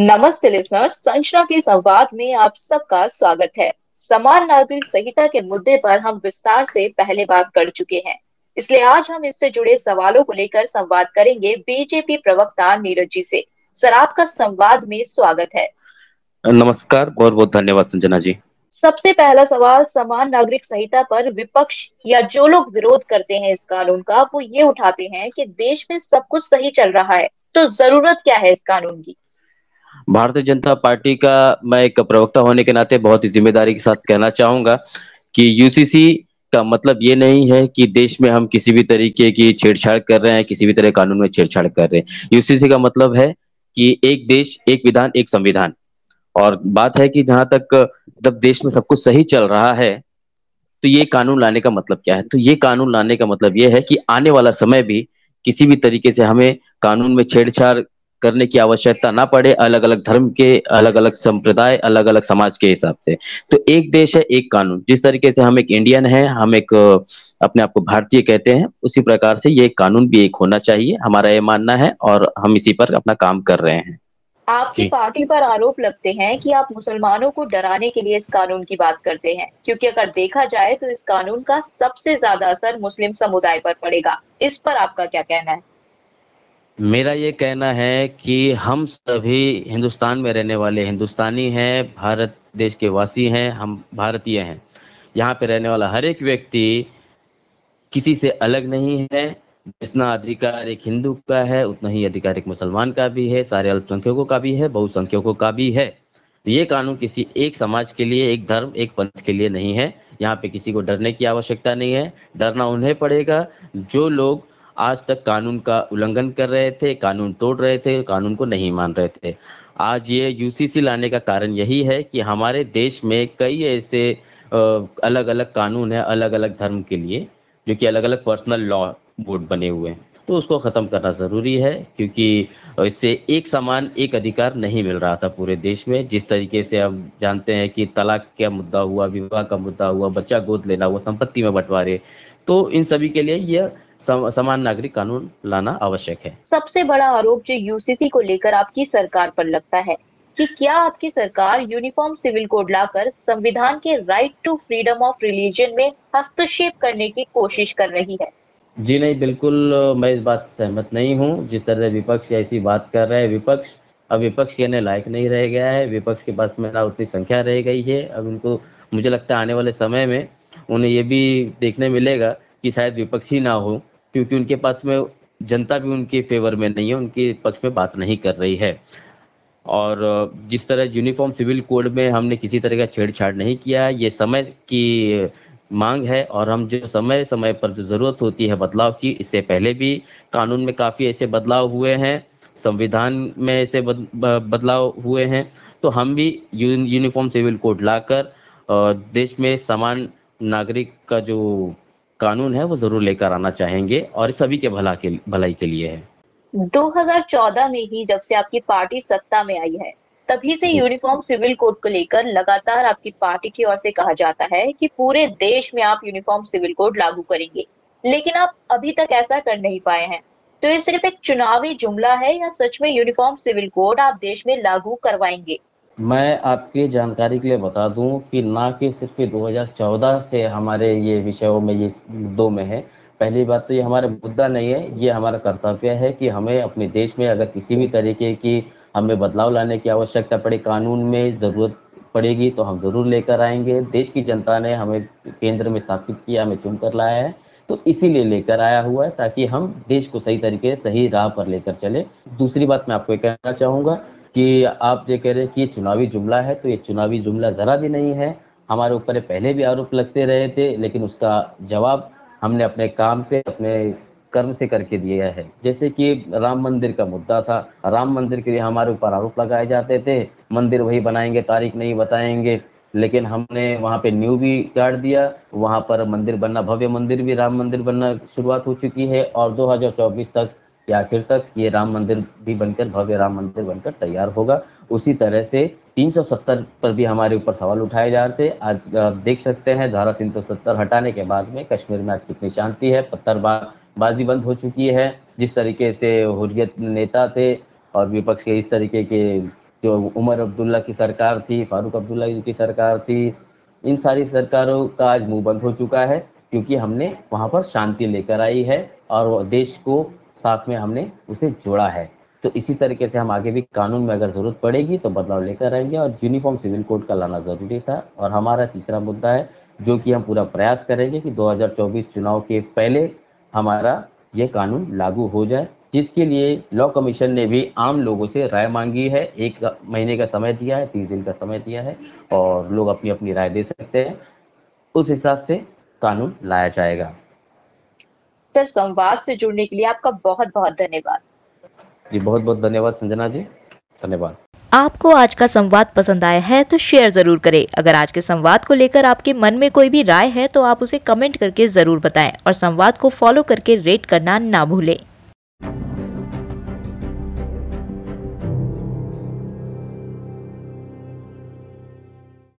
नमस्ते लिसनर्स संरचना के संवाद में आप सबका स्वागत है। समान नागरिक संहिता के मुद्दे पर हम विस्तार से पहले बात कर चुके हैं। इसलिए आज हम इससे जुड़े सवालों को लेकर संवाद करेंगे बीजेपी प्रवक्ता नीरज जी से। सर आपका संवाद में स्वागत है। नमस्कार बहुत बहुत धन्यवाद संजना जी। सबसे पहला सवाल समान नागरिक संहिता पर विपक्ष या जो लोग विरोध करते हैं इस कानून का वो ये उठाते हैं कि देश में सब कुछ सही चल रहा है तो ज़रूरत क्या है इस कानून की? भारतीय जनता पार्टी का मैं एक प्रवक्ता होने के नाते बहुत ही ज़िम्मेदारी के साथ कहना चाहूँगा कि यूसीसी का मतलब ये नहीं है कि देश में हम किसी भी तरीके की छेड़छाड़ कर रहे हैं, किसी भी तरह कानून में छेड़छाड़ कर रहे हैं। यूसीसी का मतलब है कि एक देश, एक विधान, एक संविधान। और बात है कि जहाँ तक जब देश में सब कुछ सही चल रहा है तो ये कानून लाने का मतलब क्या है? तो ये कानून लाने का मतलब ये है कि आने वाला समय भी किसी भी तरीके से हमें कानून में छेड़छाड़ करने की आवश्यकता ना पड़े अलग अलग धर्म के अलग अलग संप्रदाय अलग अलग समाज के हिसाब से। तो एक देश है एक कानून। जिस तरीके से हम एक इंडियन है हम एक अपने आप को भारतीय कहते हैं उसी प्रकार से ये कानून भी एक होना चाहिए। हमारा ये मानना है और हम इसी पर अपना काम कर रहे हैं। आपकी पार्टी पर आरोप लगते हैं कि आप मुसलमानों को डराने के लिए इस कानून की बात करते हैं। क्योंकि अगर देखा जाए तो इस कानून का सबसे ज़्यादा असर मुस्लिम समुदाय पर पड़ेगा। इस पर आपका क्या कहना है? मेरा ये कहना है कि हम सभी हिंदुस्तान में रहने वाले हिंदुस्तानी हैं, भारत देश के वासी हैं, हम भारतीय हैं। यहाँ पे रहने वाला हर एक व्यक्ति किसी से अलग नहीं है, जितना अधिकार एक हिंदू का है, उतना ही अधिकार एक मुसलमान का भी है, सारे अल्पसंख्यकों का भी है, बहुसंख्यकों का भी है। तो ये कानून किसी एक समाज के लिए, एक धर्म, एक पंथ के लिए नहीं है। यहाँ पे किसी को डरने की आवश्यकता नहीं है, डरना उन्हें पड़ेगा। जो लोग आज तक कानून का उल्लंघन कर रहे थे, कानून तोड़ रहे थे, कानून को नहीं मान रहे थे। आज ये यूसीसी लाने का कारण यही है कि हमारे देश में कई ऐसे अलग अलग कानून है अलग अलग धर्म के लिए, जो कि अलग अलग पर्सनल लॉ बोर्ड बने हुए हैं। तो उसको ख़त्म करना ज़रूरी है, क्योंकि इससे एक समान, एक अधिकार नहीं मिल रहा था पूरे देश में। जिस तरीके से हम जानते हैं कि तलाक का मुद्दा हुआ, विवाह का मुद्दा हुआ, बच्चा गोद लेना हुआ संपत्ति में बंटवारे तो इन सभी के लिए यह समान नागरिक कानून लाना आवश्यक है। सबसे बड़ा आरोप जो यूसीसी को लेकर आपकी सरकार पर लगता है कि क्या आपकी सरकार यूनिफॉर्म सिविल कोड लाकर संविधान के right to freedom of religion में हस्तक्षेप करने की कोशिश कर रही है? जी नहीं बिल्कुल मैं इस बात सहमत नहीं हूँ। जिस तरह से विपक्ष ऐसी बात कर रहा है विपक्ष अब विपक्ष कहने लायक नहीं रह गया है। विपक्ष के पास में ना उतनी संख्या रह गई है। अब उनको मुझे लगता है आने वाले समय में उन्हें ये भी देखने मिलेगा कि शायद विपक्ष ही ना हो। क्योंकि उनके पास में जनता भी उनके फेवर में नहीं है, उनके पक्ष में बात नहीं कर रही है। और जिस तरह यूनिफॉर्म सिविल कोड में हमने किसी तरह का छेड़छाड़ नहीं किया है ये समय की मांग है और हम जो समय समय पर जो ज़रूरत होती है बदलाव की, इससे पहले भी कानून में काफ़ी ऐसे बदलाव हुए हैं, संविधान में ऐसे बदलाव हुए हैं तो हम भी यूनिफॉर्म सिविल कोड लाकर देश में समान नागरिक का जो कानून है वो ज़रूर लेकर आना चाहेंगे और सभी के भला के भलाई के लिए है। 2014 में ही जब से आपकी पार्टी सत्ता में आई है तभी से यूनिफॉर्म सिविल कोड को लेकर लगातार आपकी पार्टी की ओर से कहा जाता है कि पूरे देश में आप यूनिफॉर्म सिविल कोड लागू करेंगे। लेकिन आप अभी तक ऐसा कर नहीं पाए हैं। तो ये सिर्फ़ एक चुनावी जुमला है या सच में यूनिफॉर्म सिविल कोड आप देश में लागू करवाएँगे? मैं आपकी जानकारी के लिए बता दूँ कि ना कि सिर्फ़ 2014 से हमारे ये विषयों में ये मुद्दों में है। पहली बात तो ये हमारा मुद्दा नहीं है, ये हमारा कर्तव्य है कि हमें अपने देश में अगर किसी भी तरीके की हमें बदलाव लाने की आवश्यकता पड़े, कानून में ज़रूरत पड़ेगी तो हम ज़रूर लेकर आएँगे। देश की जनता ने हमें केंद्र में स्थापित किया, हमें चुन कर लाया है तो इसीलिए लेकर आया हुआ है ताकि हम देश को सही तरीके सही राह पर लेकर चले। दूसरी बात मैं आपको कहना चाहूँगा कि आप ये कह रहे हैं कि ये चुनावी जुमला है तो ये चुनावी जुमला ज़रा भी नहीं है। हमारे ऊपर पहले भी आरोप लगते रहे थे, लेकिन उसका जवाब हमने अपने काम से, अपने कर्म से करके दिया है। जैसे कि राम मंदिर का मुद्दा था। राम मंदिर के लिए हमारे ऊपर आरोप लगाए जाते थे। मंदिर वही बनाएँगे, तारीख नहीं बताएँगे, लेकिन हमने वहाँ पे न्यू भी काट दिया। वहाँ पर मंदिर बनना, भव्य मंदिर भी राम मंदिर बनना शुरुआत हो चुकी है, और 2024 तक कि आखिर तक ये राम मंदिर भी बनकर, भव्य राम मंदिर बनकर तैयार होगा। उसी तरह से 370 पर भी हमारे ऊपर सवाल उठाए जा रहे थे। आज आप देख सकते हैं, धारा तीन हटाने के बाद में कश्मीर में आज कितनी शांति है। पत्थरबाजी बंद हो चुकी है। जिस तरीके से हुरियत नेता थे और विपक्ष के इस तरीके के जो उमर अब्दुल्ला की सरकार थी, फारूक अब्दुल्ला की सरकार थी, इन सारी सरकारों का आज मुँह बंद हो चुका है। क्योंकि हमने वहाँ पर शांति लेकर आई है और देश को साथ में हमने उसे जोड़ा है। तो इसी तरीके से हम आगे भी कानून में अगर ज़रूरत पड़ेगी तो बदलाव लेकर आएँगे और यूनिफॉर्म सिविल कोड का लाना ज़रूरी था। और हमारा तीसरा मुद्दा है, जो कि हम पूरा प्रयास करेंगे कि 2024 चुनाव के पहले हमारा ये कानून लागू हो जाए, जिसके लिए लॉ कमीशन ने भी आम लोगों से राय मांगी है। एक महीने का समय दिया है, तीस दिन का समय दिया है, और लोग अपनी अपनी राय दे सकते हैं। उस हिसाब से कानून लाया जाएगा। सर संवाद से जुड़ने के लिए आपका बहुत बहुत धन्यवाद। जी बहुत बहुत धन्यवाद संजना जी। धन्यवाद। आपको आज का संवाद पसंद आया है तो शेयर ज़रूर करें। अगर आज के संवाद को लेकर आपके मन में कोई भी राय है तो आप उसे कमेंट करके ज़रूर बताएँ और संवाद को फॉलो करके रेट करना ना भूलें।